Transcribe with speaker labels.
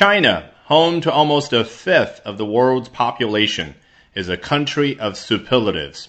Speaker 1: China, home to almost a fifth of the world's population, is a country of superlatives.